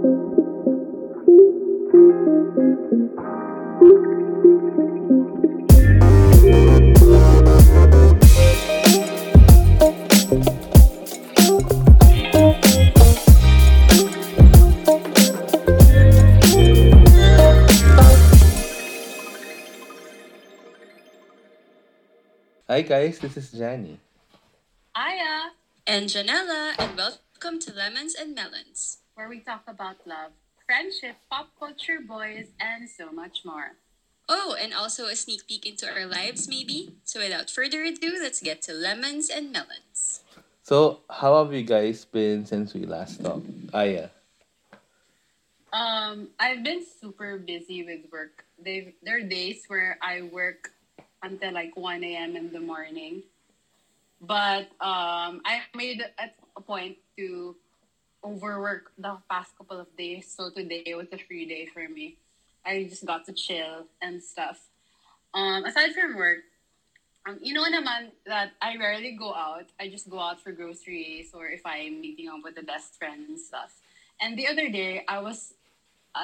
Hi guys, this is Jenny. Aya, And Janella, and welcome to Lemons and Melons. Where we talk about love, friendship, pop culture, boys, and so much more. Oh, and also a sneak peek into our lives, maybe? So without further ado, let's get to Lemons and Melons. So, how have you guys been since we last talked? Aya. Um, I've been super busy with work. They've, there are days where I work until like 1 a.m. in the morning. But um, I made a, a point to overwork the past couple of days. So today was a free day for me. I just got to chill and stuff. Um, aside from work, um, you know naman that I rarely go out. I just go out for groceries or if I'm meeting up with the best friend and stuff. And the other day, I was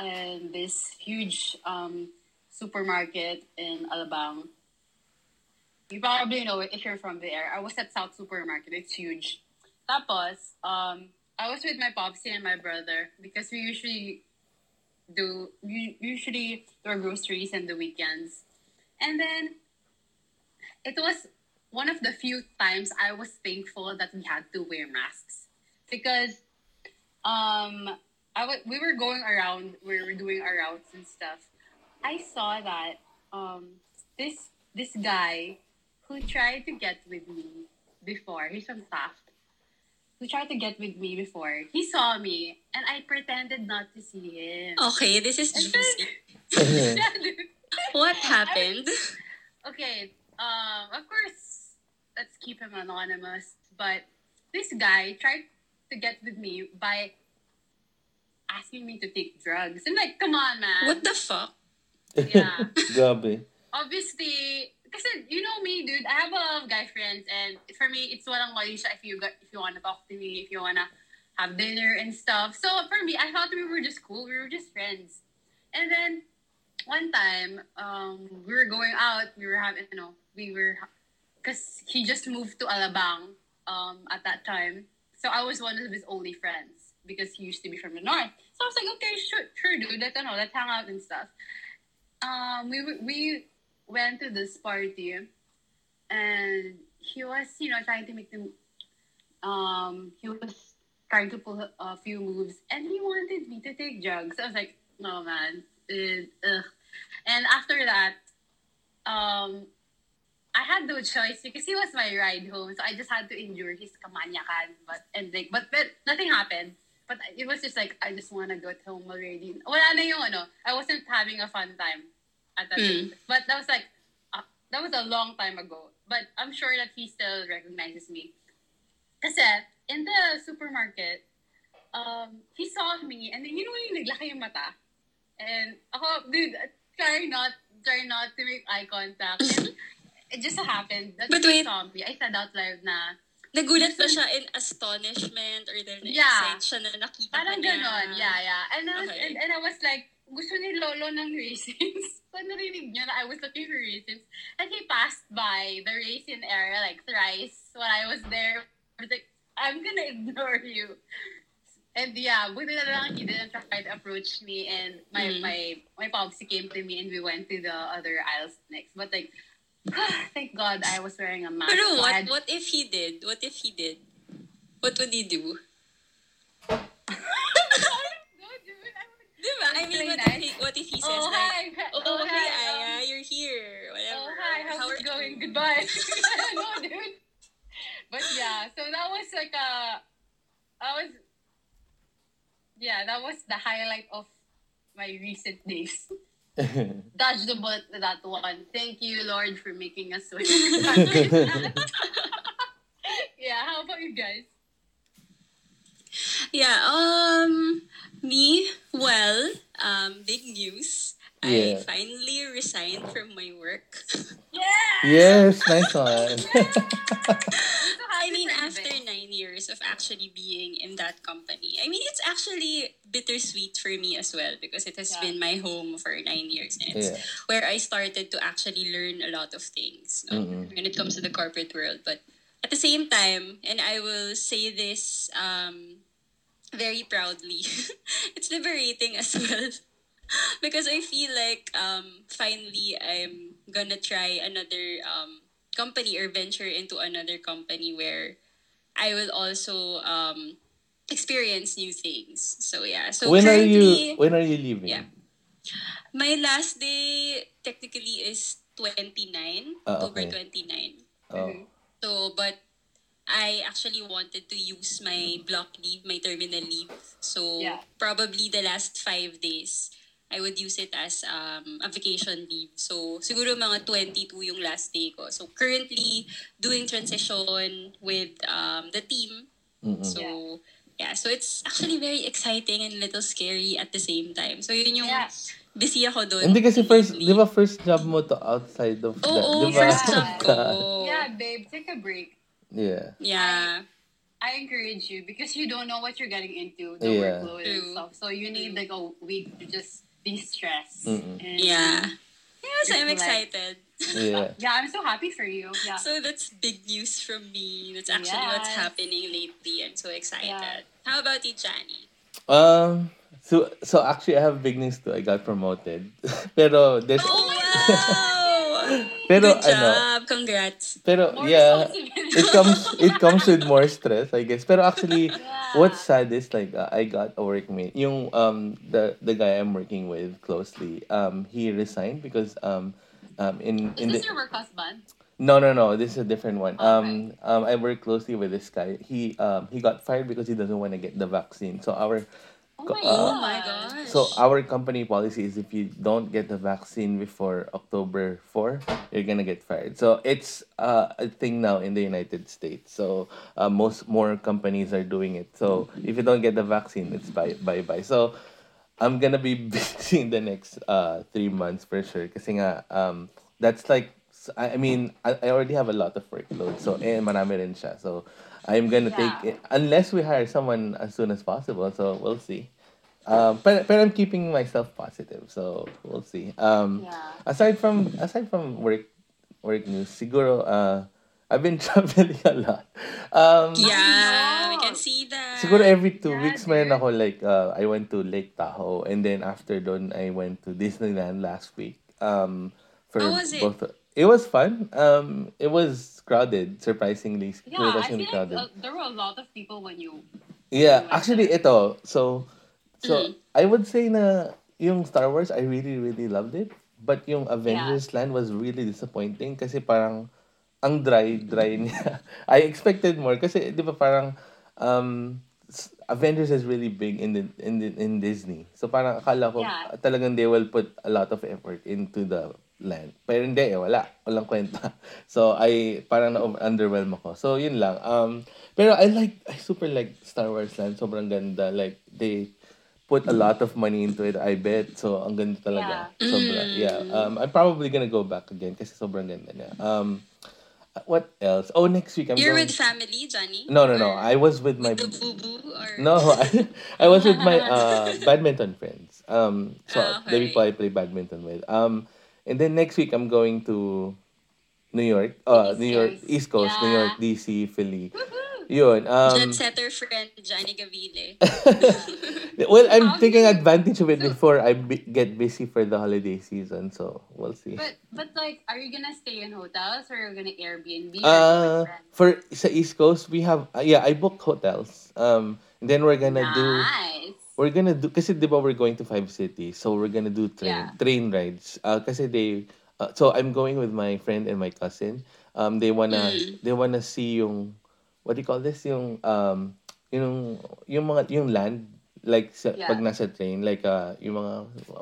in this huge um, supermarket in Alabang. You probably know it if you're from there. I was at South Supermarket. It's huge. Tapos, um, I was with my popsy and my brother because we usually do we usually do our groceries on the weekends. And then it was one of the few times I was thankful that we had to wear masks because um I w- we were going around we were doing our routes and stuff. I saw that um this this guy who tried to get with me before he's from Taft who tried to get with me before he saw me and I pretended not to see him. Okay, this is And then- juicy. What happened? okay, um, of course, let's keep him anonymous. But this guy tried to get with me by asking me to take drugs. And like, come on, man. What the fuck? Yeah. Gabi. Obviously, kasi you know me, dude. I have a lot of guy friends, and for me, it's walang mali siya if you got, if you wanna talk to me, if you wanna have dinner and stuff. So for me, I thought we were just cool. We were just friends. And then one time, um, we were going out. We were having, you know, we were, because he just moved to Alabang um, at that time. So I was one of his only friends because he used to be from the north. So I was like, okay, sure, sure, dude. Let's, know, let's hang out and stuff. Um, we we went to this party, and he was, you know, trying to make them. Um, he was trying to pull a few moves, and he wanted me to take drugs. I was like, no, man. It, ugh. And after that, um, I had no choice because he was my ride home, so I just had to endure his kamanyakan. But and like, but but nothing happened. But it was just like I just want to go home already. Wala na yung ano. I wasn't having a fun time at that Mm. time. But that was like uh, that was a long time ago. But I'm sure that he still recognizes me. Kasi in the supermarket, um, he saw me and then you know yung naglaki yung mata. And ako, dude, try not try not to make eye contact. And it just so happened that But he wait. saw me. I said out loud na, Nagulat ba siya in astonishment or then Yeah. excited siya na nakita Parang ka niya? ganon, yeah, yeah. And I was, Okay. and, and I was like, gusto ni Lolo ng raisins. so narinig niya na I was looking for raisins. And he passed by the raisin area like thrice when I was there. I was like, I'm gonna ignore you. And yeah, buti na lang he didn't try to approach me and my Mm. my my popsy came to me and we went to the other aisles next. But like, thank God I was wearing a mask. Pero what, what if he did? What if he did? What would he do? No, dude, I was- Diba? I mean, Play what if, he, what if he says Oh, like, hi. oh, hi, hey, um, Aya, you're here. Whatever. Oh, hi, how's How it are going? you? Goodbye. no, dude. But yeah, so that was like a, that was, yeah, that was the highlight of my recent days. Dodge the bullet to that one. Thank you, Lord, for making us so Yeah, how about you guys? Yeah, um, me, well, um, big news. Yeah. I finally resigned from my work. Yeah! yes, nice one. So I mean, after nine years of actually being in that company. I mean, it's actually bittersweet for me as well because it has Yeah. been my home for nine years and it's Yeah. where I started to actually learn a lot of things no, Mm-mm. when it comes to the corporate world. But at the same time, and I will say this um, very proudly, it's liberating as well. because I feel like um, finally I'm gonna try another um, company or venture into another company where I will also um, experience new things. So yeah. So when are you when are you leaving? Yeah. my last day technically is 29, Ah, October okay. 29. Oh. So, but I actually wanted to use my block leave, my terminal leave. So, Yeah. probably the last five days, I would use it as um, a vacation leave. So, siguro mga 22 yung last day ko. So, currently, doing transition with um, the team. Mm-mm. So, yeah. So, it's actually very exciting and a little scary at the same time. So, yun yung Yeah. busy ako doon. Hindi kasi first, di ba first job mo to outside of the, Oo, di ba? first job ko. Yeah, babe, take a break. Yeah. Yeah. I encourage you because you don't know what you're getting into, the Yeah. workload True. and stuff. So you need like a week to just de-stress. And Yeah. Yes, I'm Like- excited. Yeah. Yeah, I'm so happy for you. Yeah. So that's big news from me. That's actually what's happening lately. I'm so excited. Yeah. How about you, Johnny? Um, so, so actually I have big news too. I got promoted. Pero there's, Oh, wow! Pero Good ano, job. Congrats. pero More yeah, it comes it comes with more stress, I guess. Pero actually, Yeah. what's sad is like uh, I got a workmate. Yung um the the guy I'm working with closely, um he resigned because um um in Is in this the your work husband? no no no this is a different one. Okay. Um um I work closely with this guy. He um he got fired because he doesn't want to get the vaccine. So our Oh my Uh, god. Oh my gosh. so our company policy is if you don't get the vaccine before October 4, you're gonna get fired. So it's uh, a thing now in the United States. So uh, most more companies are doing it. So if you don't get the vaccine, it's bye bye bye. So I'm gonna be busy in the next uh three months for sure. Kasi nga um that's like I I mean I, I already have a lot of workload. So eh marami rin siya. So I'm gonna Yeah. take it unless we hire someone as soon as possible. So we'll see. Um, but but I'm keeping myself positive. So we'll see. Um, Yeah. aside from aside from work work news, siguro uh I've been traveling a lot. Um, Yeah, we can see that. Siguro every two Yeah, weeks meron dude. ako like uh, I went to Lake Tahoe and then after doon I went to Disneyland last week. Um for How was it? both it was fun. Um it was crowded, surprisingly. Yeah, I surprisingly feel like crowded. uh, there were a lot of people when you. Yeah, you went actually there. ito. So so Mhm. I would say na yung Star Wars I really really loved it. But yung Avengers Land was really disappointing kasi parang ang dry dry niya. I expected more kasi 'di ba parang um Avengers is really big in the, in the, in Disney. So parang akala ko Yeah. talagang they will put a lot of effort into the land. Pero hindi eh, wala. Walang kwenta. So I parang na underwhelm ako. So yun lang. Um pero I like I super like Star Wars Land. Sobrang ganda. Like they put a lot of money into it, I bet. So ang ganda talaga. Yeah. Sobra. Yeah. Um I'm probably gonna go back again kasi sobrang ganda niya. Um what else? Oh, next week I'm You're going with family, Johnny? No, no, no. I was with my with the boo boo or No, I, I was with my uh, badminton friends. Um, so the okay. people I play badminton with. Um, and then next week I'm going to New York. Uh, New York, East Coast, New York, DC, Philly. Yun. Um, jet setter friend Johnny Gavile. well, I'm How taking advantage of it so- before I get busy for the holiday season. So we'll see. But but like, are you gonna stay in hotels or are you gonna Airbnb? Uh, go with for sa East Coast, we have uh, yeah, I booked hotels. Um, then we're gonna do nice. We're gonna do kasi 'di ba we're going to five cities. So we're gonna do train Yeah. train rides. Uh kasi they uh, so I'm going with my friend and my cousin. Um they wanna Mm. they wanna see yung what do you call this yung um yung yung mga yung land like sa, Yeah. pag nasa train like uh yung mga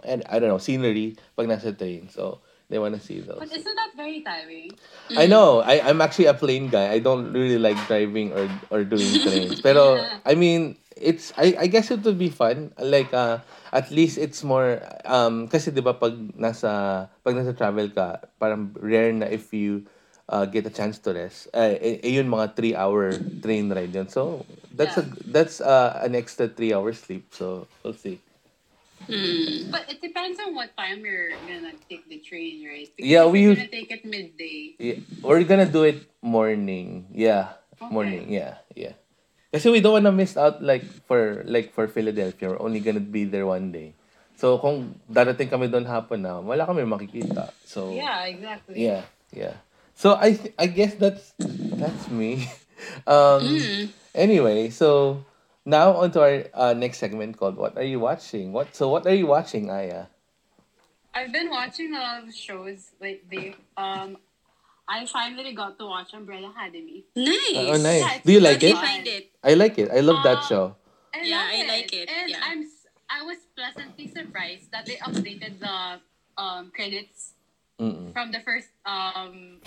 and I don't know scenery pag nasa train. So they wanna see those. But isn't that very tiring? I know. I I'm actually a plane guy. I don't really like driving or or doing trains. Pero I mean, it's I I guess it would be fun. Like uh at least it's more um kasi 'di ba pag nasa pag nasa travel ka, parang rare na if you uh, get a chance to rest. Uh, eh, eh, yun mga 3 hour train ride yun. So that's a that's uh, an extra 3 hour sleep. So we'll see. Hmm. But it depends on what time you're gonna take the train, right? Because Yeah, we gonna take it midday. Yeah, we're gonna do it morning. Yeah, Okay. morning. Yeah, yeah. Kasi we don't wanna miss out like for like for Philadelphia. We're only gonna be there one day. So kung darating kami doon hapon na, wala kami makikita. So Yeah, exactly. yeah, yeah. So I th- I guess that's that's me. um Mm. anyway, so now on to our uh, next segment called What Are You Watching? What so what are you watching, Aya? I've been watching a lot of shows lately. Um, I finally got to watch Umbrella Academy. Nice. Oh, nice. Yeah, Do you like do you it? find it? I like it. I love that Uh, show. I Yeah, love I like it, And yeah. I'm s- I was pleasantly surprised that they updated the um credits Mm-mm. from the first um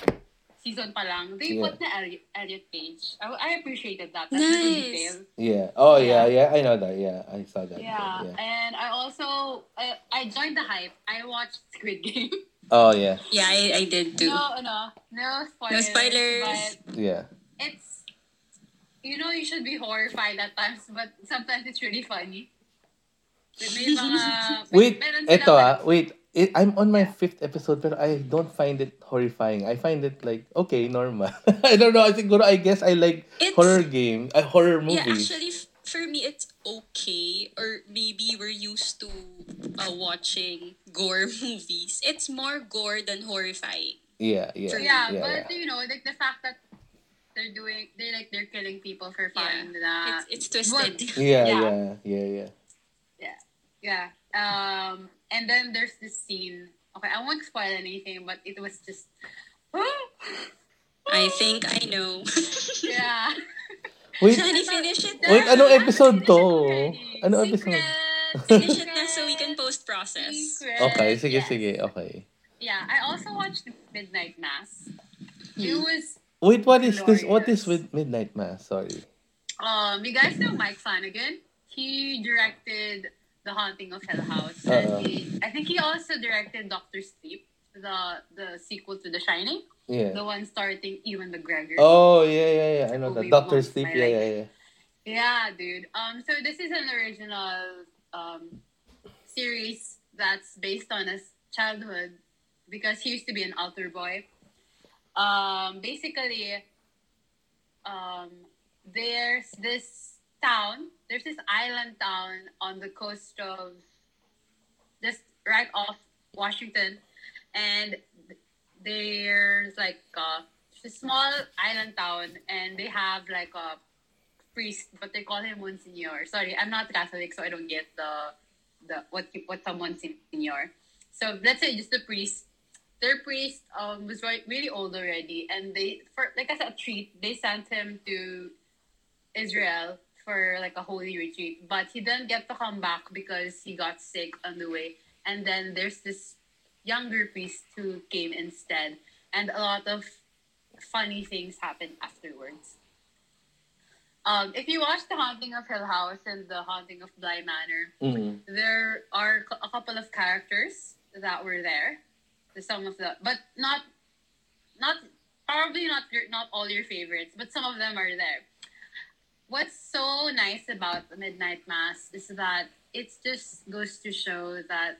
season pa lang. They Yeah. put the Elliot, Elliot Page. I, I appreciated that. That's Nice. detail. Yeah. Oh yeah, Yeah. yeah. I know that. Yeah, I saw that. Yeah. Yeah. and I also I, I joined the hype. I watched Squid Game. Oh yeah. Yeah, I, I did too. no, no, no spoilers. No spoilers. But Yeah. it's you know you should be horrified at times, but sometimes it's really funny. May mga Wait, meron eto ah. Wait. It, I'm on my fifth episode, but I don't find it horrifying. I find it like okay, normal. I don't know. I think, I guess I like It's- horror game, uh, horror movie. Yeah, actually, f- for me, it's okay. Or maybe we're used to uh, watching gore movies. It's more gore than horrifying. yeah, yeah, Yeah, yeah, but yeah. you know, like the fact that they're doing, they like they're killing people for fun. Yeah. na- It's, it's twisted. Yeah, Yeah. yeah, yeah, yeah. Yeah. Um, and then there's this scene. Okay, I won't spoil anything, but it was just. I think I know. yeah. Wait, Shani, finish it Wait, na. anong episode to? Already. Ano episode? Finish it na so we can post-process. secret. okay, sige, Yes. sige, okay. Yeah, I also watched Midnight Mass. It Hmm. was Wait, what is this? What is Glorious. with Midnight Mass? Sorry. um you guys know Mike Flanagan? He directed The Haunting of Hill House. Uh-uh. And he, I think he also directed Doctor Sleep, the the sequel to The Shining. Yeah. The one starting Ewan McGregor. Oh, yeah, yeah, yeah. I know that. Doctor Sleep. Yeah, yeah, yeah. Yeah, dude. Um, so this is an original um series that's based on his childhood because he used to be an altar boy. Um, basically, um, there's this town, there's this island town on the coast of just right off Washington, and there's like a, a small island town, and they have like a priest, but they call him Monsignor. Sorry, I'm not Catholic, so I don't get the the what what's a Monsignor. So let's say just the priest. Their priest um was right, really old already, and they for like as a treat they sent him to Israel for like a holy retreat, but he didn't get to come back because he got sick on the way. And then there's this younger priest who came instead, and a lot of funny things happened afterwards. Um, if you watch The Haunting of Hill House and The Haunting of Bly Manor, Mhm. there are a couple of characters that were there. Some of the, but not, not probably not your, not all your favorites, but some of them are there. What's so nice about the Midnight Mass is that it just goes to show that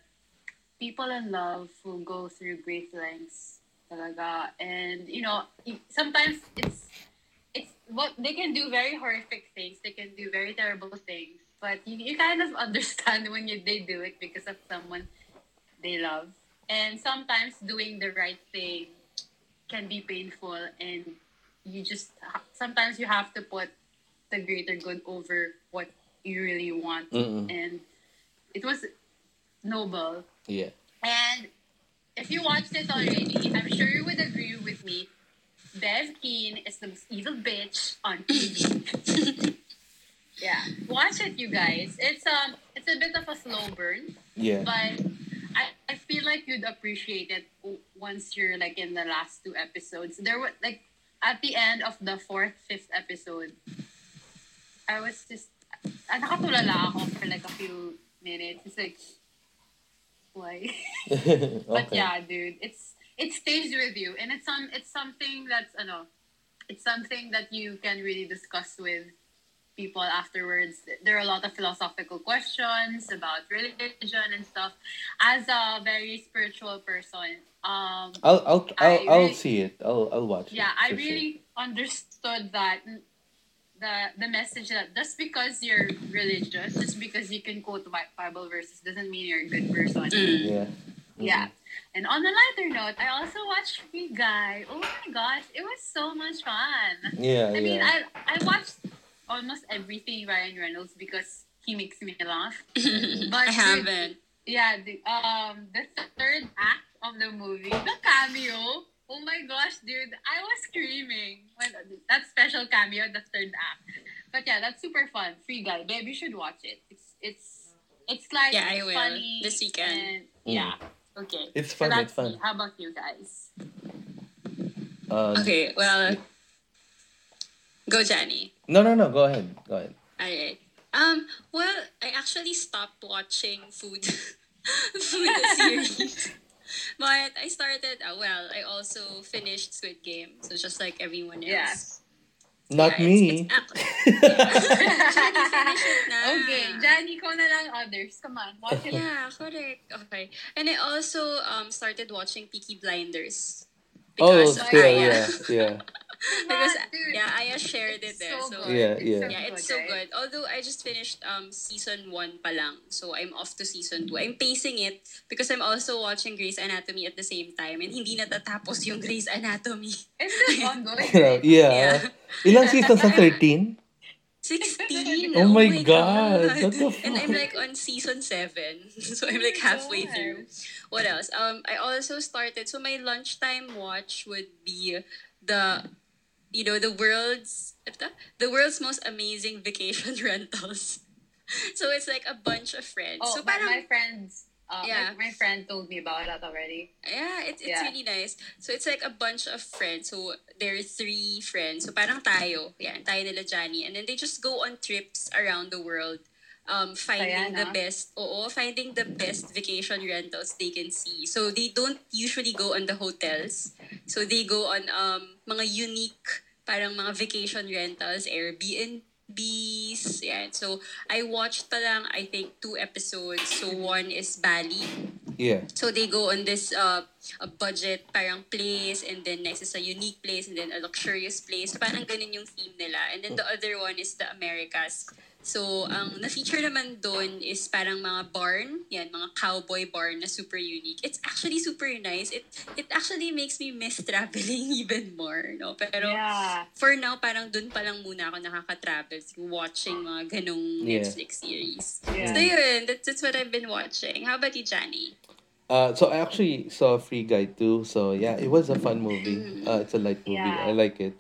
people in love will go through great lengths, talaga. And you know, sometimes it's it's what they can do very horrific things. They can do very terrible things, but you, you kind of understand when you they do it because of someone they love. And sometimes doing the right thing can be painful, and you just sometimes you have to put the greater good over what you really want. Mm-mm. And it was noble. Yeah. And if you watched this already, I'm sure you would agree with me. Bev Keane is the most evil bitch on TV. yeah, watch it, you guys. It's um, it's a bit of a slow burn, Yeah. but I, I feel like you'd appreciate it once you're like in the last two episodes. There were like at the end of the fourth, fifth episode, I was just ah, nakatulala ako for like a few minutes. It's like, why? okay. But yeah, dude, it's it stays with you, and it's some it's something that's I know, it's something that you can really discuss with people afterwards. There are a lot of philosophical questions about religion and stuff. As a very spiritual person, um, I'll I'll I'll, I'll see it. I'll I'll watch yeah. I really understood that the the message that just because you're religious, just because you can quote Bible verses, doesn't mean you're a good person. Mm. Yeah. Yeah. And on a lighter note, I also watched Free Guy. Oh my gosh, it was so much fun. Yeah. I mean, yeah. I I watched almost everything Ryan Reynolds because he makes me laugh. But I haven't. Yeah, the um the third act of the movie, the cameo. Oh my gosh, dude, I was screaming when that special cameo, the third act. But yeah, that's super fun. Free Guy, babe, you should watch it. It's it's it's like Yeah, I will. funny This weekend. and- yeah. Okay. It's fun. that's It's fun. me. How about you guys? Uh, Okay, well, go Johnny. No, no, no. Go ahead. Go ahead. Alright. Um, well, I actually stopped watching food food series. But I started, uh, well, I also finished Squid Game. So just like everyone else. Yes. Not Yeah, me. It's, it's, Johnny, finish it na. okay, Johnny, ko na lang others. Come on, watch it. Yeah, correct. Okay. And I also um started watching Peaky Blinders. oh, Because of still, yeah, yeah. because dude, yeah, Aya shared it there. so So. Yeah, It's yeah. so yeah, it's good, so good. Although I just finished um season one pa lang. So I'm off to season two. I'm pacing it because I'm also watching Grey's Anatomy at the same time and hindi natatapos yung Grey's Anatomy. It's still ongoing. Yeah. Yeah. Ilang seasons na 13? 16! Oh my God, what the And I'm like on season 7. So I'm like Oh halfway God. through. What else? Um, I also started, so my lunchtime watch would be the, you know, the world's, the world's most amazing vacation rentals. So it's like a bunch of friends. Oh, so my, parang, my friends, uh, Yeah. my, my friend told me about that already. Yeah, it's it's Yeah. really nice. So it's like a bunch of friends. So there are three friends. So parang tayo. Yeah, tayo nila Johnny. And then they just go on trips around the world. Um, finding Saya, the best, oo, finding the best vacation rentals they can see. So they don't usually go on the hotels. So they go on um mga unique parang mga vacation rentals, Airbnbs, yeah. So I watched pa lang, I think, two episodes. So one is Bali, Yeah. so they go on this uh, a budget parang place and then next is a unique place and then a luxurious place. So parang ganun yung theme nila. And then the other one is the Americas. So ang na-feature naman doon is parang mga barn, yan, mga cowboy barn na super unique. It's actually super nice. It it actually makes me miss traveling even more, no? Pero yeah. for now, parang dun pa lang muna ako nakaka-travel through watching mga ganong Yeah. Netflix series. Yeah. So yun, that's, that's what I've been watching. How about you, Johnny? Uh, so I actually saw Free Guy too. So yeah, it was a fun movie. Uh, it's a light movie. Yeah. I like it.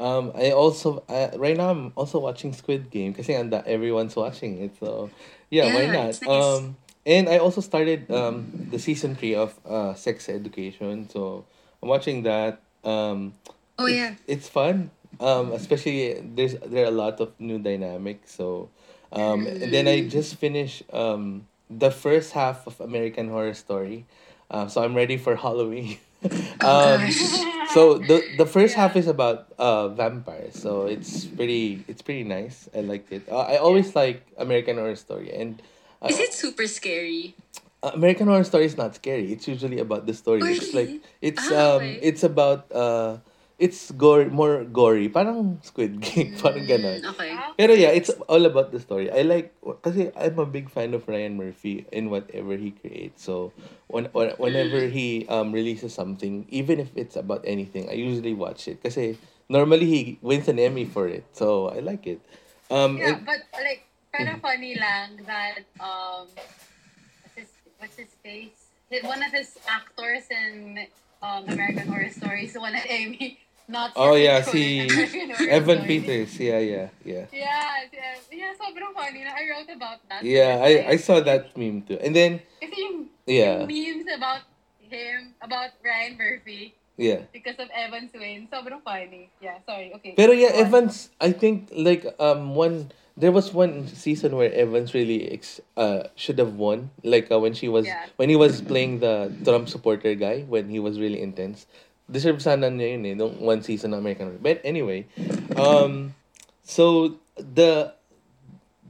Um, I also uh, right now I'm also watching Squid Game because everyone's watching it. So yeah, why Yeah, not? it's nice. Um, and I also started um the season three of uh Sex Education. So I'm watching that. Um, Oh, yeah. it's fun. Um, especially there's there are a lot of new dynamics. So, um, and then I just finished um the first half of American Horror Story. Uh, so I'm ready for Halloween. um, so the the first half is about uh vampires. So it's pretty it's pretty nice. I liked it. Uh, I always like American Horror Story and. Uh, Is it super scary? uh, American Horror Story is not scary. It's usually about the story. Oh, It's like it's Ah, um okay. it's about uh it's gore more gory. Parang Squid Game, parang ganon. Mm, okay. Pero yeah, it's all about the story. I like kasi I'm a big fan of Ryan Murphy in whatever he creates. So when, when whenever he um releases something, even if it's about anything, I usually watch it kasi normally he wins an Emmy for it. So I like it. Um Yeah, and- but like, kind of funny lang that um, what's his, what's his face? One of his actors in um, American Horror Stories won an Emmy. Not oh yeah, si Evan Peters. Yeah, yeah, yeah. Yeah, yeah, yeah, sobrang funny. I wrote about that. Yeah, I I saw that meme too. And then Kasi yung, yeah, yung memes about him, about Ryan Murphy, yeah. because of Evan's win, sobrang funny. Yeah, sorry, okay. Pero yeah, on. Evans, I think like um one there was one season where Evans really ex- uh should have won, like uh, when she was Yeah. when he was playing the Trump supporter guy when he was really intense. Deserve sana niya yun eh, nung one season ng American Horror. But anyway, um, so the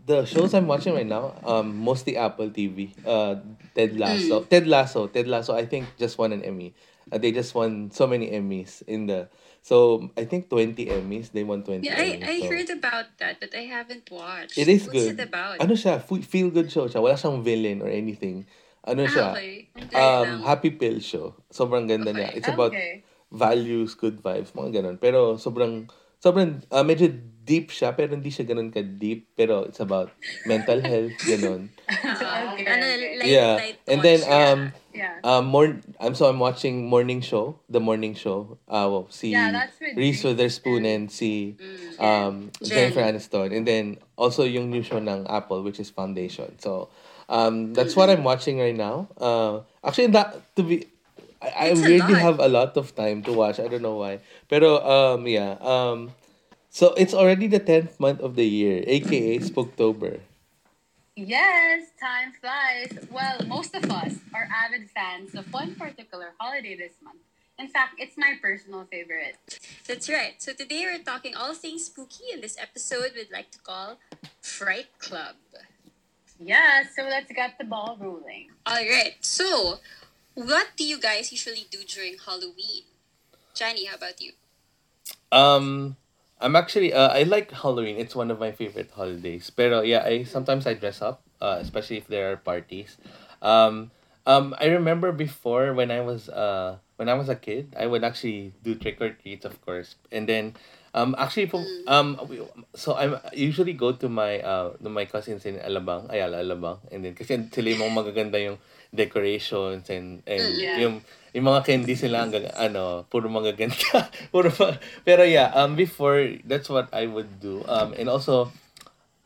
the shows I'm watching right now, um, mostly Apple TV. Uh, Ted Lasso, Ted Lasso, Ted Lasso. I think just won an Emmy. Uh, they just won so many Emmys in the. So I think twenty Emmys. They won twenty. Yeah, I, Emmys, I so. heard about that, but I haven't watched. It is What's good. it about? Ano siya? Feel good show siya. Wala siyang villain or anything. Ano Ah, siya? okay. Um, happy pill show. Sobrang ganda niya. It's about Okay. Values, good vibes, mga ganun. Pero sobrang, sobrang, uh, medyo deep siya, pero hindi siya ganun ka-deep. Pero it's about mental health, ganun. Ah, Okay, ano, okay. light, yeah. light And then, um, Yeah. um, more, I'm so I'm watching Morning Show, the Morning Show. Uh, well, si Yeah, with Reese Witherspoon and- and si Mm. um, Jen. Jennifer Aniston. And then also yung new show ng Apple, which is Foundation. So, um, that's what I'm watching right now. Uh, actually, that, to be, I, I It's a have a lot of time to watch. I don't know why. Pero, um, yeah. Um, so, it's already the 10th month of the year, aka Spooktober. Yes, time flies. Well, most of us are avid fans of one particular holiday this month. In fact, it's my personal favorite. That's right. So today we're talking all things spooky. In this episode, we'd like to call Fright Club. Yeah, so let's get the ball rolling. All right. So, what do you guys usually do during Halloween? Johnny, how about you? Um, I'm actually uh, I like Halloween. It's one of my favorite holidays. Pero yeah, I sometimes I dress up, uh, especially if there are parties. Um, um, I remember before when I was uh when I was a kid, I would actually do trick or treats, of course, and then um actually um so I'm usually go to my uh to my cousins in Alabang, Ayala Alabang, and then kasi sila yung mga magaganda yung decorations and and Mm, yeah. yung yung mga candy sila ang gag- ano puro mga ganda. Puro mga, pero yeah um before that's what I would do. Um and also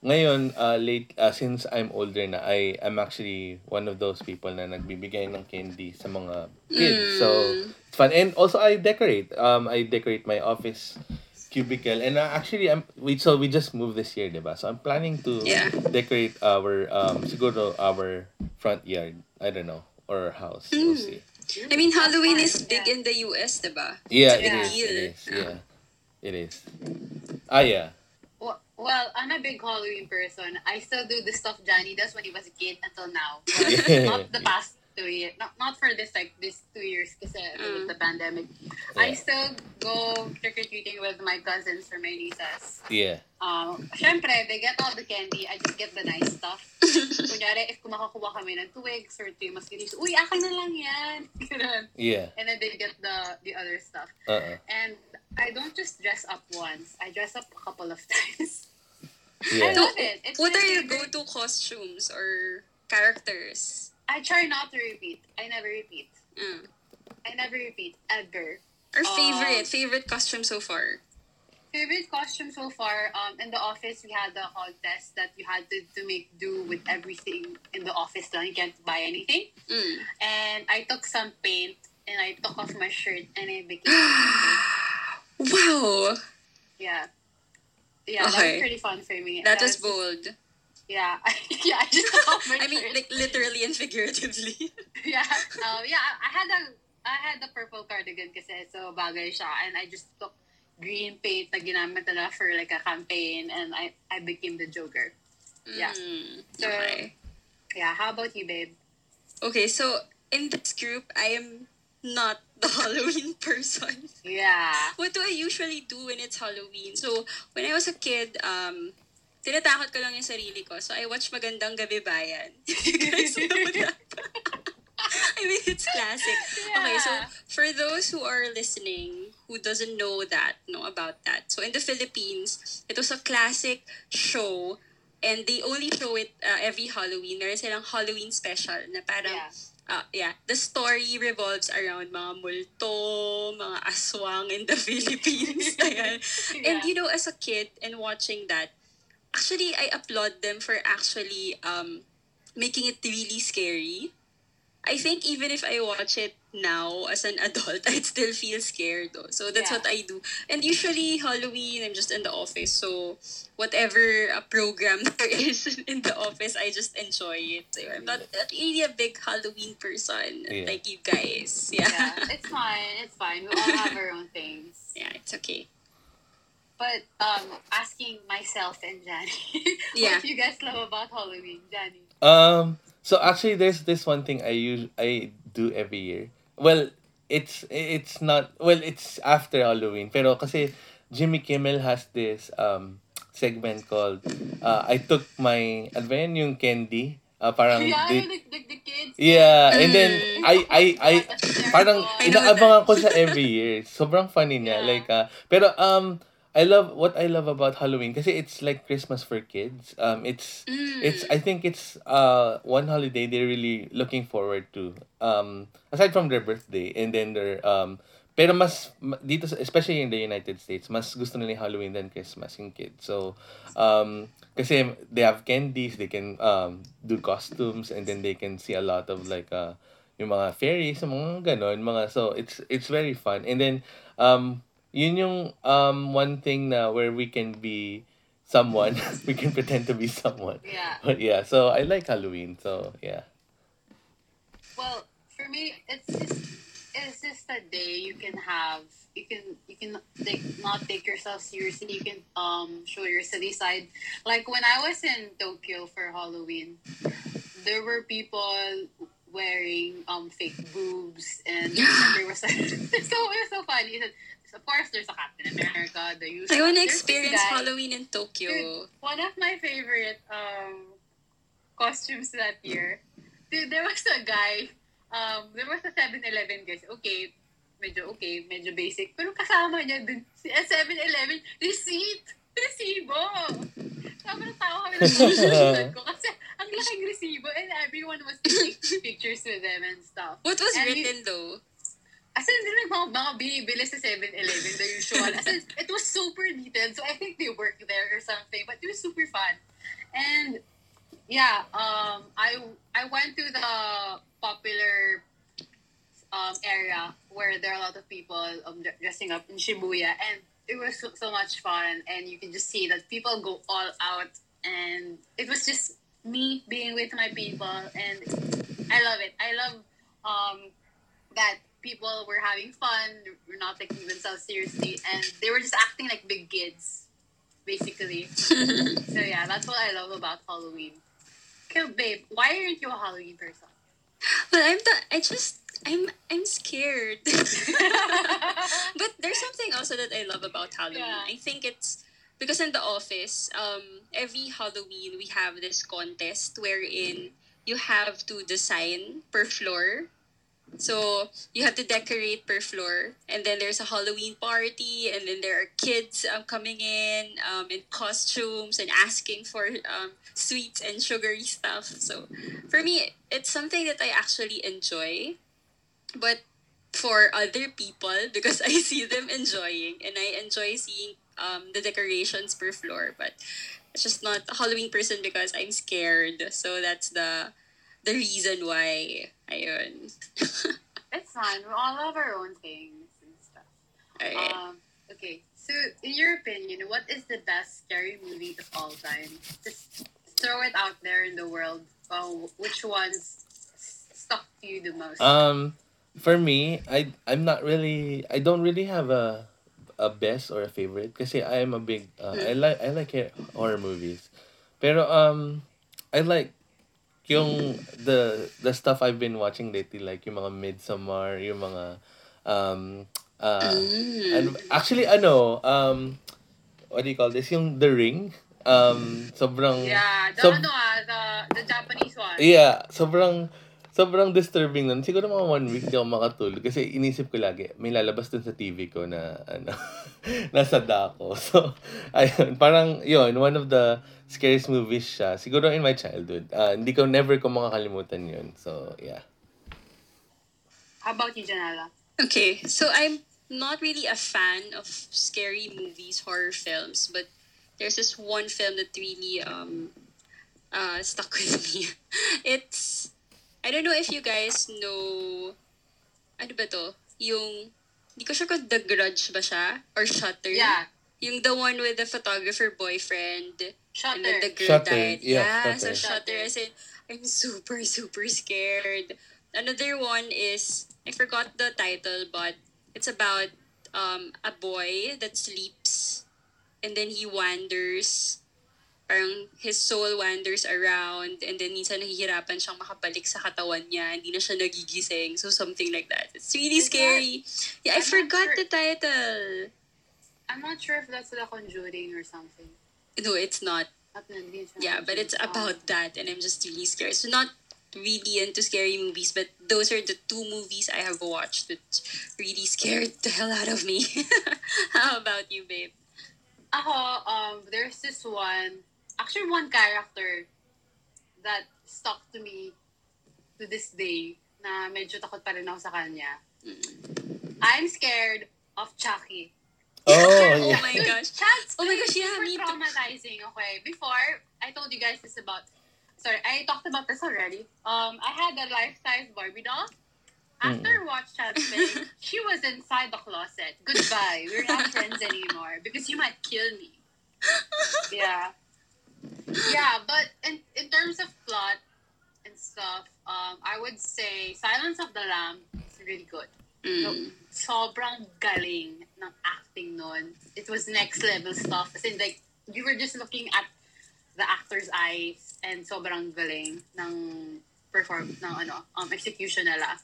ngayon uh, late uh, since I'm older na I am actually one of those people na nagbibigay ng candy sa mga kids. So it's fun. And also I decorate. Um I decorate my office cubicle. And uh, actually I'm we so we just moved this year diba so I'm planning to Yeah. decorate our um siguro our front yard I don't know or a house we'll see I mean, Halloween is big in the US, diba? yeah, It's it a is. deal. It is. Yeah, it is. Ah, yeah. Well, well, I'm a big Halloween person. I still do the stuff Johnny does when he was a kid until now. But Yeah. not the past two years. Not, not for this like this two years kasi Mm. with the pandemic. I Yeah. still go trick or treating with my cousins or my nieces. Yeah. Um, syempre, they get all the candy. I just get the nice stuff. Kunyari, if kumakakuha kami ng twigs or two mosquitoes, uy, akin na lang yan. Ganun. Yeah. and then they get the the other stuff. Uh. uh And I don't just dress up once. I dress up a couple of times. I Yeah. love it. It's What are your go-to costumes or characters? I try not to repeat. I never repeat. Mm. I never repeat ever. Our Um, favorite, favorite costume so far? Favorite costume so far? Um, in the office we had the contest that you had to, to make do with everything in the office. Lang you can't buy anything. Mm. And I took some paint and I took off my shirt and I became. Wow, yeah. Yeah, that was pretty fun for me. that was just- bold. Yeah, yeah. I just I mean, like literally and figuratively. yeah, um, yeah. I had a I had the purple cardigan kasi so bagay siya and I just took green paint na ginamit nila for like a campaign and I I became the Joker. Yeah. Mm, So- okay. Yeah, how about you, babe? Okay, so in this group, I am not the Halloween person. Yeah. What do I usually do when it's Halloween? So, when I was a kid, um, tinatakot ko lang yung sarili ko. So, I watch Magandang Gabi Bayan. you guys know that? I mean, it's classic. Okay, so Yeah. for those who are listening who doesn't know that, know about that. So in the Philippines, it was a classic show and they only show it uh, every Halloween. Meron silang Halloween special na parang Yeah. uh, yeah, the story revolves around mga multo, mga aswang in the Philippines. Ayan. And Yeah. you know, as a kid and watching that, actually, I applaud them for actually um, making it really scary. I think even if I watch it now as an adult, I'd still feel scared though. So that's Yeah. what I do. And usually Halloween, I'm just in the office. So whatever uh, program there is in the office, I just enjoy it. So I'm not, not really a big Halloween person Yeah. like you guys. Yeah. Yeah, it's fine. It's fine. We all have our own things. Yeah, it's okay. But um, asking myself and Johnny, Yeah. what do you guys love about Halloween, Johnny? Um. So actually, there's this one thing I use I do every year. Well, it's it's not well. It's after Halloween. Pero kasi Jimmy Kimmel has this um segment called uh, I took my ano ba yun, yung candy. Uh, parang yeah, the, kids. Yeah, and then Mm. I I I parang inaabangan ko siya every year. Sobrang funny niya. Yeah. Like uh, pero um I love what I love about Halloween kasi it's like Christmas for kids. Um it's Mm. it's I think it's uh one holiday they're really looking forward to. Um aside from their birthday and then their um pero mas dito especially in the United States mas gusto nila Halloween than Christmas yung kids. So um kasi they have candies, they can um do costumes and then they can see a lot of like uh yung mga fairies, mga ganon, mga so it's it's very fun. And then um yun yung um one thing na where we can be someone, we can pretend to be someone. Yeah. But yeah, so I like Halloween. So yeah. Well, for me, it's just it's just a day you can have. You can you can take, not take yourself seriously. You can um show your silly side. Like when I was in Tokyo for Halloween, there were people wearing um fake boobs, and there was a, so it was so funny. Of course, there's a Captain America, the usual. I want to experience guy- Halloween in Tokyo. Dude, one of my favorite um costumes that year. Dude, there was a guy, um, there was a 7-Eleven guys. Okay, medyo okay, medyo basic. Pero kasama niya dun, si- at 7-Eleven, receipt! Resibo! Sobrang tawa kami ng ko kasi ang laking resibo and everyone was taking pictures with them and stuff. What was And written though? As in, mga, mga binibili sa 7-Eleven, the usual. As in, it was super detailed. So, I think they work there or something. But it was super fun. And, yeah, um, I I went to the popular um, area where there are a lot of people um, dressing up in Shibuya. And it was so, so much fun. And you can just see that people go all out. And it was just me being with my people. And I love it. I love um, that people were having fun, were not taking themselves seriously, and they were just acting like big kids, basically. so yeah, that's what I love about Halloween. Okay, babe, why aren't you a Halloween person? But I'm the. I just. I'm. I'm scared. but there's something also that I love about Halloween. Yeah. I think it's because in the office, um, every Halloween we have this contest wherein you have to design per floor. So you have to decorate per floor, and then there's a Halloween party, and then there are kids um, coming in um, in costumes and asking for um, sweets and sugary stuff. So for me, it's something that I actually enjoy. But for other people, because I see them enjoying and I enjoy seeing um, the decorations per floor, but it's just not a Halloween person because I'm scared. So that's the the reason why ayun. It's fine. We all have our own things and stuff. Alright. Um, okay, so in your opinion, what is the best scary movie of all time? Just throw it out there in the world. Oh, which ones stuck to you the most? Um, for me, I I'm not really I don't really have a a best or a favorite because I am a big uh, I like I like horror movies. Pero um I like yung the the stuff I've been watching lately like yung mga Midsommar, yung mga um uh Mm. ano, actually ano um what do you call this yung The Ring um sobrang yeah, the, sob- ano ah, the, the Japanese one. Yeah, sobrang sobrang disturbing nun. Siguro mga one week di ako makatulog kasi inisip ko lagi, may lalabas dun sa TV ko na ano, nasa dako. So, ayun, parang yun, one of the scariest movies siya. Siguro in my childhood. Ah, hindi ko never ko makakalimutan yun. So, yeah. How about you, Janela? Okay, so I'm not really a fan of scary movies, horror films, but there's this one film that really um uh stuck with me. It's I don't know if you guys know, ano ba to? Yung, hindi ko sure kung The Grudge ba siya? Or Shutter? Yeah. Yung the one with the photographer boyfriend. And then the Shutter. girl Shutter, died. yeah, so Shutter. Shutter. As in, I'm super, super scared. Another one is, I forgot the title, but it's about um, a boy that sleeps and then he wanders. Parang his soul wanders around and then minsan nahihirapan siyang makabalik sa katawan niya. Hindi na siya nagigising. So something like that. It's really scary. Yeah, I I'm forgot sure- the title. I'm not sure if that's The Conjuring or something. No, it's not. Yeah, but it's about that, and I'm just really scared. So not really into scary movies, but those are the two movies I have watched that really scared the hell out of me. How about you, babe? Ako, um, there's this one, actually one character that stuck to me to this day na medyo takot pa rin ako sa kanya. I'm scared of Chucky. Oh, oh yeah. my gosh. Chuck's Oh my gosh, yeah, me too. traumatizing. Okay, before, I told you guys this about, sorry, I talked about this already. Um, I had a life-size Barbie doll. After watch Chad's wedding, she was inside the closet. Goodbye. We're not friends anymore because you might kill me. Yeah. Yeah, but in, in terms of plot and stuff, um, I would say Silence of the Lamb is really good. Mm. Sobrang galing ng acting nun. It was next level stuff. As in, like, you were just looking at the actor's eyes and sobrang galing ng perform ng ano um execution nila.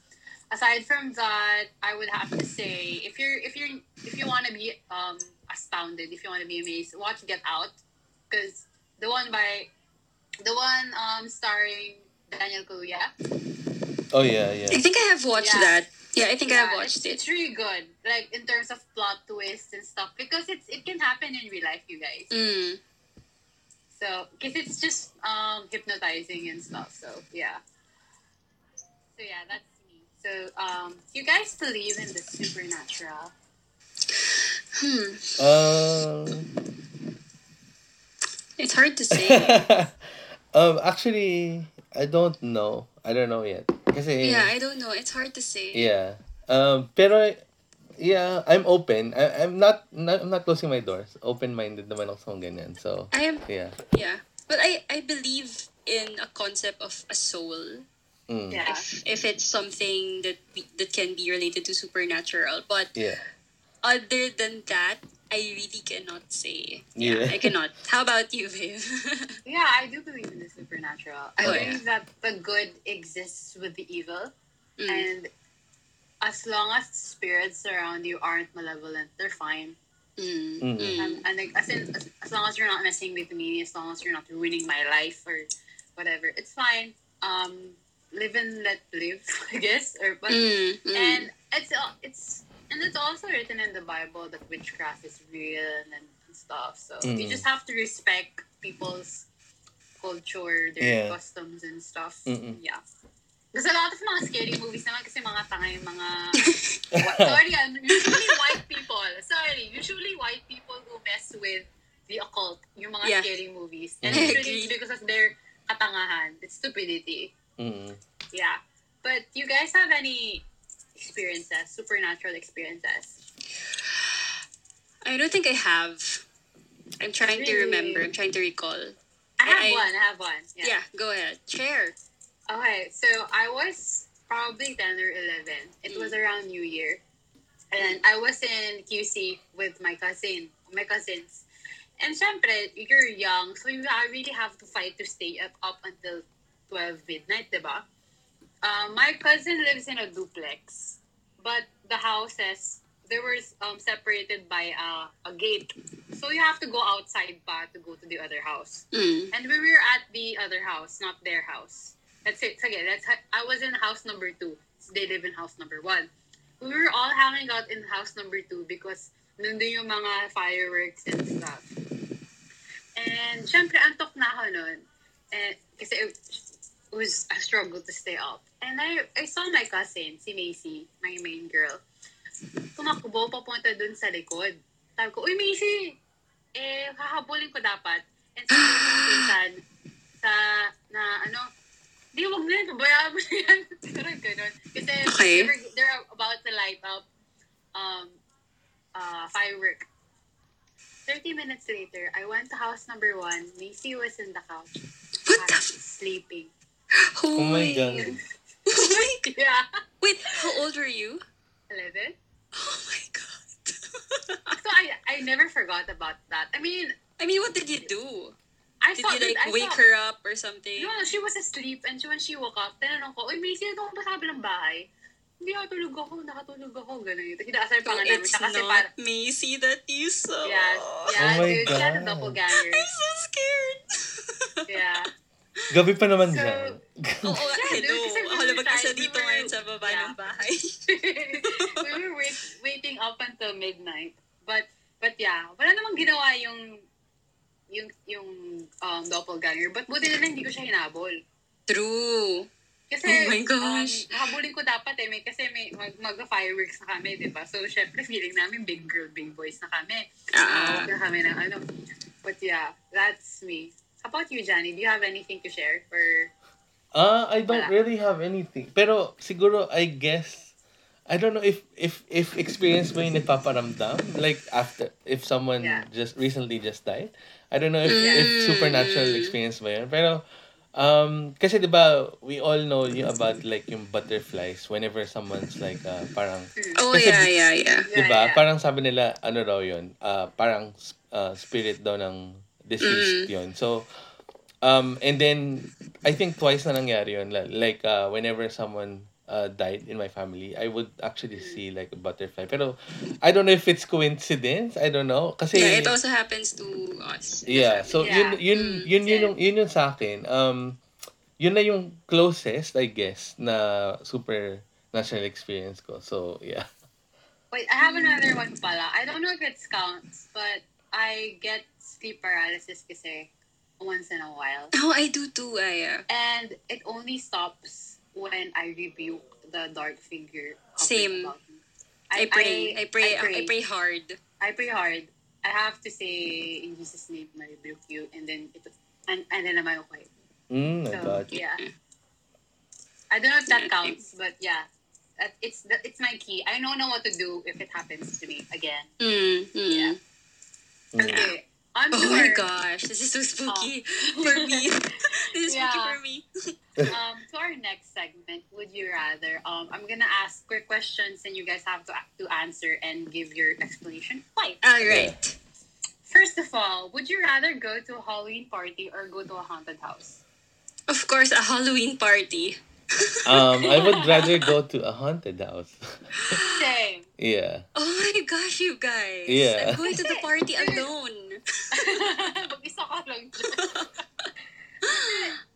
Aside from that, I would have to say if you're if you're if you want to be um astounded, if you want to be amazed, watch Get Out because the one by the one um starring Daniel Kaluuya. Oh yeah, yeah. I think I have watched Yeah. that. Yeah, I think I have watched it's, it. It's really good, like in terms of plot twists and stuff, because it's it can happen in real life, you guys. Mm. So, because it's just um hypnotizing and stuff. So yeah. So yeah, that's me. So um, you guys believe in the supernatural? Hmm. Um, It's hard to say. um, actually, I don't know. I don't know yet. Kasi, yeah, I don't know. It's hard to say. yeah. Um, pero, yeah, I'm open. I, I'm not, not, I'm not closing my doors. Open-minded naman ako sa mga ganyan. So, I am yeah. yeah. But I I believe in a concept of a soul. Mm. Yeah. If if it's something that we, that can be related to supernatural, but Yeah. other than that, I really cannot say. Yeah. I cannot. How about you, babe? Yeah, I do believe in the supernatural. I Oh, believe that the good exists with the evil, Mm. and as long as spirits around you aren't malevolent, they're fine. Mm. Mm. Mm. And, and like, as, in, as, as long as you're not messing with me, as long as you're not ruining my life or whatever, it's fine. Um, live and let live, I guess. Or but Mm. Mm. and it's al- it's and it's also written in the Bible that witchcraft is real and, and stuff. So you Mm. just have to respect people's culture, their Yeah. customs and stuff. Mm-mm. Yeah. Because a lot of mga scary movies naman kasi mga tanga yung mga Wa- sorry, usually white people. Sorry, usually white people who mess with the occult, yung mga Yeah. scary movies. And I usually it's agree. because of their katangahan, it's stupidity. Mm. Yeah. But you guys have any experiences, supernatural experiences? I don't think I have. I'm trying to remember. I'm trying to recall. I have I- one, I have one. Yeah, Yeah. go ahead. Share. Okay, so I was probably 10 or 11. It was around New Year. And I was in QC with my cousin, my cousins. And syempre, you're young, so you really have to fight to stay up, up until 12 midnight, diba? Uh, my cousin lives in a duplex, but the houses, they were um, separated by a, a gate. So you have to go outside pa to go to the other house. Mm. And we were at the other house, not their house. That's it. Again, that's I was in house number two. They live in house number one. We were all hanging out in house number two because nandun yung mga fireworks and stuff. And syempre, antok na ako nun. And, kasi was a struggle to stay up. And I, I saw my cousin, si Macy, my main girl, tumakbo papunta dun sa likod. Sabi ko, Uy, Macy! Eh, hahabulin ko dapat. And sabi ko pinsan, sa, na ano, Di, wag na yan. Bayaan mo na yan. Parang ganun. Kasi Okay. they're, they're about to light up um, uh, firework. 30 minutes later, I went to house number one. Macy was in the couch. What the? Sleeping. Oh, oh my god. Oh my god. Yeah. Wait, how old were you? 11. Oh my god. So I I never forgot about that. I mean, I mean, what did you do? I Did saw you like I wake saw, her up or something? No, she was asleep and she, when she woke up, tinanong ko, Uy, Macy, ano ba sabi ng bahay? Hindi ako tulog ako, nakatulog ako, gano'n. Hinaasar pa So nga namin it's siya kasi not para, Macy that you saw. yeah, yeah, Oh my dude, she had a God. doppelganger. I'm so scared. Gabi pa naman So- dyan. Oo, oh, hello. Ako trying- we dito were- ngayon sa baba yeah. ng bahay. we were wait, waiting up until midnight. But, but yeah, wala namang ginawa yung, yung, yung um, doppelganger. But buti na lang hindi ko siya hinabol. True. Kasi, Oh my gosh. um, habulin ko dapat eh. May, kasi may mag, mag-fireworks na kami, di ba? So, syempre, feeling namin big girl, big boys na kami. Ah. Tawag na kami ng ano. But yeah, that's me. About you, Johnny? Do you have anything to share? Or, Ah, I don't Wala. really have anything. Pero siguro I guess I don't know if if if experience mo yung nagpaparamdam like after if someone Yeah. just recently just died. I don't know if Mm. if supernatural experience ba yun. Pero um kasi 'di ba we all know yung about like yung butterflies whenever someone's like uh, parang Oh, Kasi- yeah, yeah, yeah. Yeah, 'di ba? yeah. Parang sabi nila ano raw yun? Uh, parang uh, spirit daw ng deceased yun. So um and then I think twice na nangyari yun Li- like uh, whenever someone uh, died in my family I would actually see like a butterfly pero I don't know if it's coincidence I don't know kasi Yeah, it also happens to us. Yeah, so Yeah. yun yun Mm, yun yun yung yun yung sa akin. Um yun na yung closest I guess na super national experience ko. So, yeah. wait, I have another one pala. I don't know if it counts, but I get sleep paralysis kasi once in a while. Oh, I do too, Aya. And it only stops when I rebuke the dark figure. hovering Same. about me. I pray. I, pray. I pray hard. I pray hard. I have to say in Jesus' name, I rebuke you, and then it and and then I'm okay. Mm, I So got you. yeah, I don't know if that counts, but yeah, it's it's my key. I don't know what to do if it happens to me again. Mm, mm. Yeah. Okay, on to Oh my gosh, this is so spooky for me. this is spooky for me. um, to our next segment, would you rather? Um, I'm gonna ask quick questions, and you guys have to to answer and give your explanation. Why? All right. First of all, would you rather go to a Halloween party or go to a haunted house? Of course, a Halloween party. Um, I would rather go to a haunted house. Same. yeah. Oh my gosh, you guys. Yeah. I'm going to the party alone. Mag-isa ka lang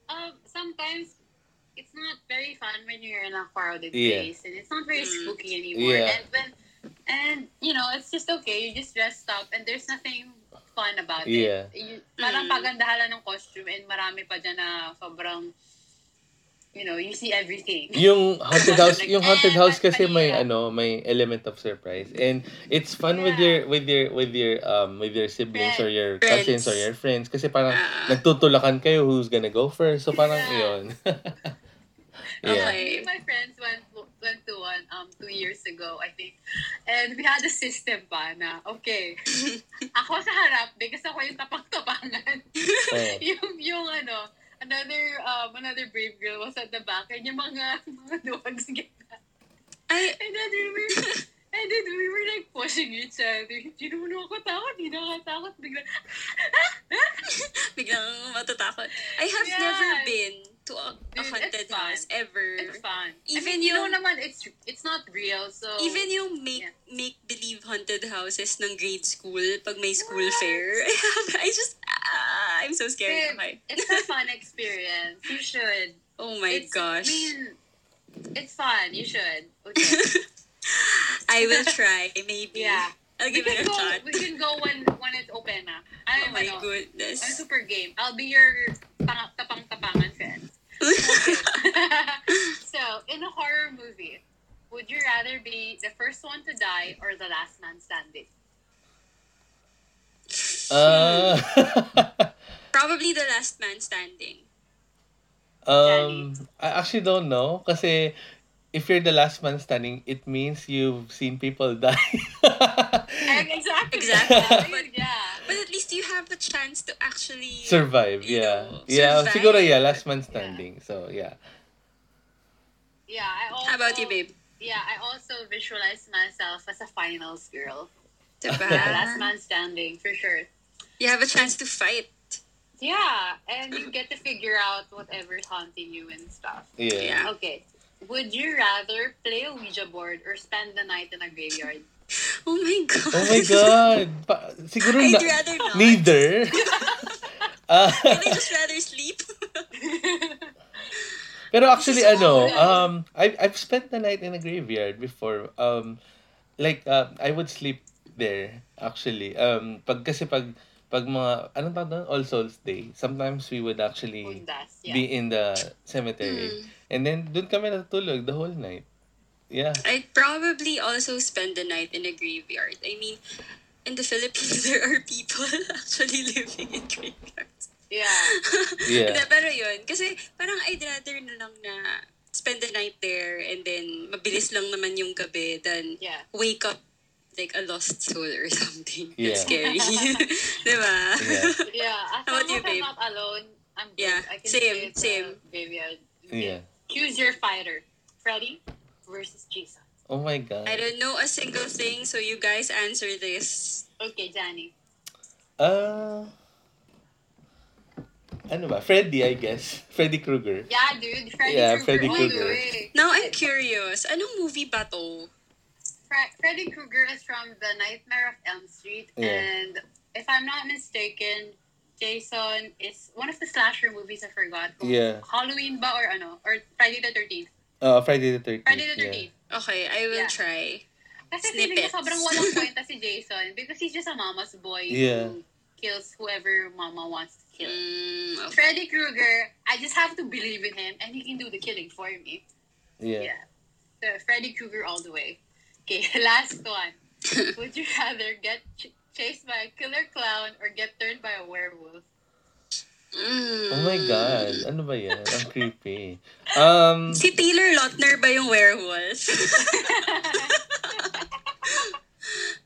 um, sometimes it's not very fun when you're in a crowded Yeah. place and it's not very Mm. spooky anymore. Yeah. And when and you know, it's just okay. You just dressed up and there's nothing fun about Yeah. it. You, parang Mm. pagandahan lang ng costume and marami pa dyan na sobrang you know, you see everything. Yung haunted house, Like, yung haunted eh, house kasi may ano, may element of surprise. And it's fun with Yeah. your with your with your um with your siblings or your Friends. cousins or your friends kasi parang Ah. nagtutulakan kayo who's gonna go first. So parang Yeah. yun. Okay. yeah. And my friends went went to one um two years ago, I think. And we had a system pa na, okay, ako sa harap because ako yung tapang-tapangan. Oh. yung, yung ano, another um another brave girl was at the back and yung mga mga dogs gitna. I, And then we were and then we were like pushing each other. Naman ako takot, hindi na ako takot. Bigla, biglang matatakot. I have Yes. never been to a, a Dude, haunted house ever. it's fun. Even I mean, you know yung- naman, it's it's not real, so... Even yung make Yeah. make believe haunted houses ng grade school pag may school What? fair. I have I just ah, I'm so scared. Babe, it's a fun experience. You should. Oh my it's, gosh. I mean, it's fun. You should. Okay. I will try maybe. Yeah. I'll we give it can a go. shot. We can go when when it's open na. Oh I'm, my ano, goodness. I'm super game. I'll be your tapang-tapangan friend. Okay. so, in a horror movie, would you rather be the first one to die or the last man standing? Uh, Probably the last man standing. Um, I actually don't know kasi if you're the last man standing, it means you've seen people die. And exactly. Exactly. But yeah. But at least you have the chance to actually Survive, yeah. know, yeah, survive. siguro yeah, last man standing. So, yeah. Yeah, I also How about you, babe? Yeah, I also visualize myself as a finals girl. Diba? Last man standing, for sure. You have a chance to fight. Yeah, and you get to figure out whatever's haunting you and stuff. Yeah. Yeah. Okay. Would you rather play a Ouija board or spend the night in a graveyard? Oh my god. Oh my God. Pa- siguro I'd na- rather not. neither. uh, I'd just rather sleep. pero actually, This is ano, um, I've, I've spent the night in a graveyard before. Um, like, uh, I would sleep there, actually. Um, pag, kasi pag, pag mga, anong tawag doon? All Souls Day. Sometimes we would actually Undas, yeah. be in the cemetery. Mm. And then, dun kami natutulog the whole night. Yeah. I'd probably also spend the night in a graveyard. I mean, in the Philippines, there are people actually living in graveyards. Yeah. Yeah. Hindi, pero yun, kasi parang I'd rather na lang na spend the night there and then mabilis lang naman yung gabi than Yeah. wake up like a lost soul or something. Yeah. That's scary. diba? Yeah. Yeah. As How about you, as I'm babe? not alone, I'm good. Yeah, I can same, stay at the same. Graveyard. Yeah. Choose your fighter. Freddy versus Jason. Oh my God. I don't know a single thing, so you guys answer this. Okay, Johnny. Uh, ano ba? Freddy, I guess. Freddy Krueger. Yeah, dude. Freddy Yeah, Krueger Freddy Krueger. Now I'm curious, anong movie ba to? Fre- Freddy Krueger is from The Nightmare of Elm Street, Yeah. and if I'm not mistaken, Jason is one of the slasher movies I forgot. Kung Yeah. Halloween ba or ano? Or Friday the 13th. Uh, Friday the 13th. Friday the yeah. 13th. Okay, I will Yeah. try. Kasi feeling ko Snippets. sobrang walang kwenta si Jason because he's just a mama's boy Yeah. who kills whoever mama wants to kill. Mm, okay. Freddy Krueger, I just have to believe in him and he can do the killing for me. Yeah. Yeah. So Freddy Krueger all the way. Okay, last one. Would you rather get ch- chased by a killer clown or get turned by a werewolf? Mm. Oh my God. Ano ba yan? Ang creepy. Um, Si Taylor Lautner ba yung werewolf?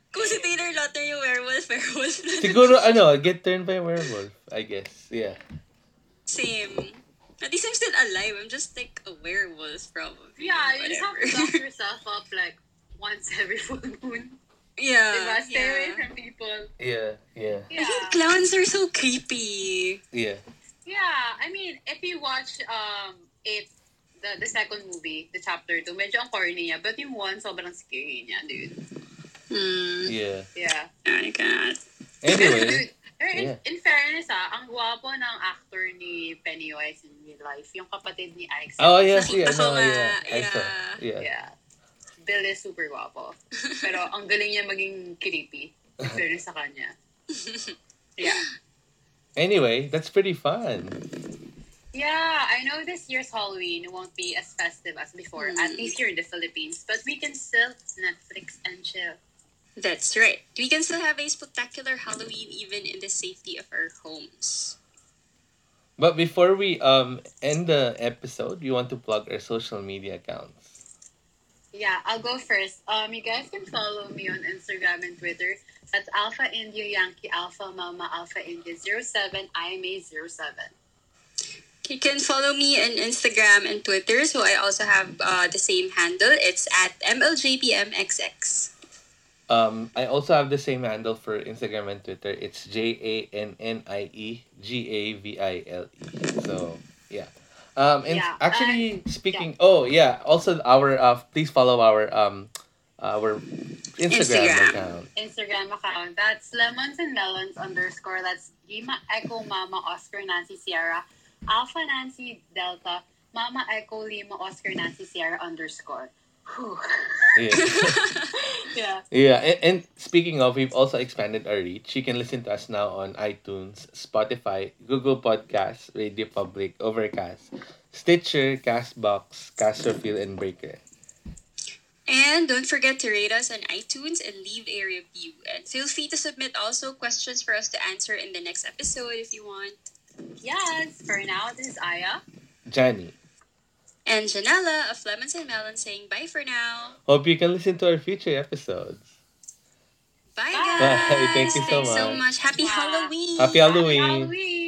Kung si Taylor Lautner yung werewolf, werewolf na. siguro, ano, get turned by a werewolf, I guess. Yeah. Same. At least I'm still alive. I'm just like a werewolf, probably. Yeah, you just have to Whatever. lock yourself up like once every full moon. yeah. Diba? Stay yeah. away from people. Yeah, yeah, I think Yeah. clowns are so creepy. yeah. Yeah, I mean, if you watch um it the the second movie, the chapter 2, medyo ang corny niya, but yung one, sobrang scary niya, dude. Hmm. Yeah. Yeah. Oh my god. Anyway, in, yeah. in fairness ah, ang gwapo ng actor ni Pennywise in real life, yung kapatid ni Ike. oh yes, yeah, Nakita ko no, yeah, I saw. yeah. Yeah. Yeah. Bill is super gwapo. Pero ang galing niya maging creepy. In fairness sa kanya. Yeah. Anyway, that's pretty fun. Yeah, I know this year's Halloween won't be as festive as before, at Hmm. least here in the Philippines, but we can still Netflix and chill. That's right. We can still have a spectacular Halloween even in the safety of our homes. But before we um end the episode, you want to plug our social media accounts. Yeah, I'll go first. Um, you guys can follow me on Instagram and Twitter. That's Alpha India Yankee Alpha Mama Alpha India 07 IMA 07. You can follow me on Instagram and Twitter, so I also have uh, the same handle. It's at MLJPMXX. Um, I also have the same handle for Instagram and Twitter. It's J A N N I E G A V I L E. So yeah. Um, and Yeah, actually speaking, oh yeah, also our uh, please follow our um, our Instagram, Instagram. account. Instagram account. That's lemons and melons underscore. That's Lima Echo Mama Oscar Nancy Sierra Alpha Nancy Delta Mama Echo Lima Oscar Nancy Sierra underscore. Yeah. yeah. Yeah, and, and speaking of, we've also expanded our reach. You can listen to us now on iTunes, Spotify, Google Podcasts, Radio Public, Overcast, Stitcher, Castbox, Castrofield, and Breaker. And don't forget to rate us on iTunes and leave a review. And feel free to submit also questions for us to answer in the next episode if you want. Yes. For now, this is Aya. Johnny. And Janella of Lemons and Melons saying bye for now. Hope you can listen to our future episodes. Bye, Bye. guys. Bye. Thank you so Thanks so much. much. Happy Yeah. Halloween. Happy Halloween. Halloween.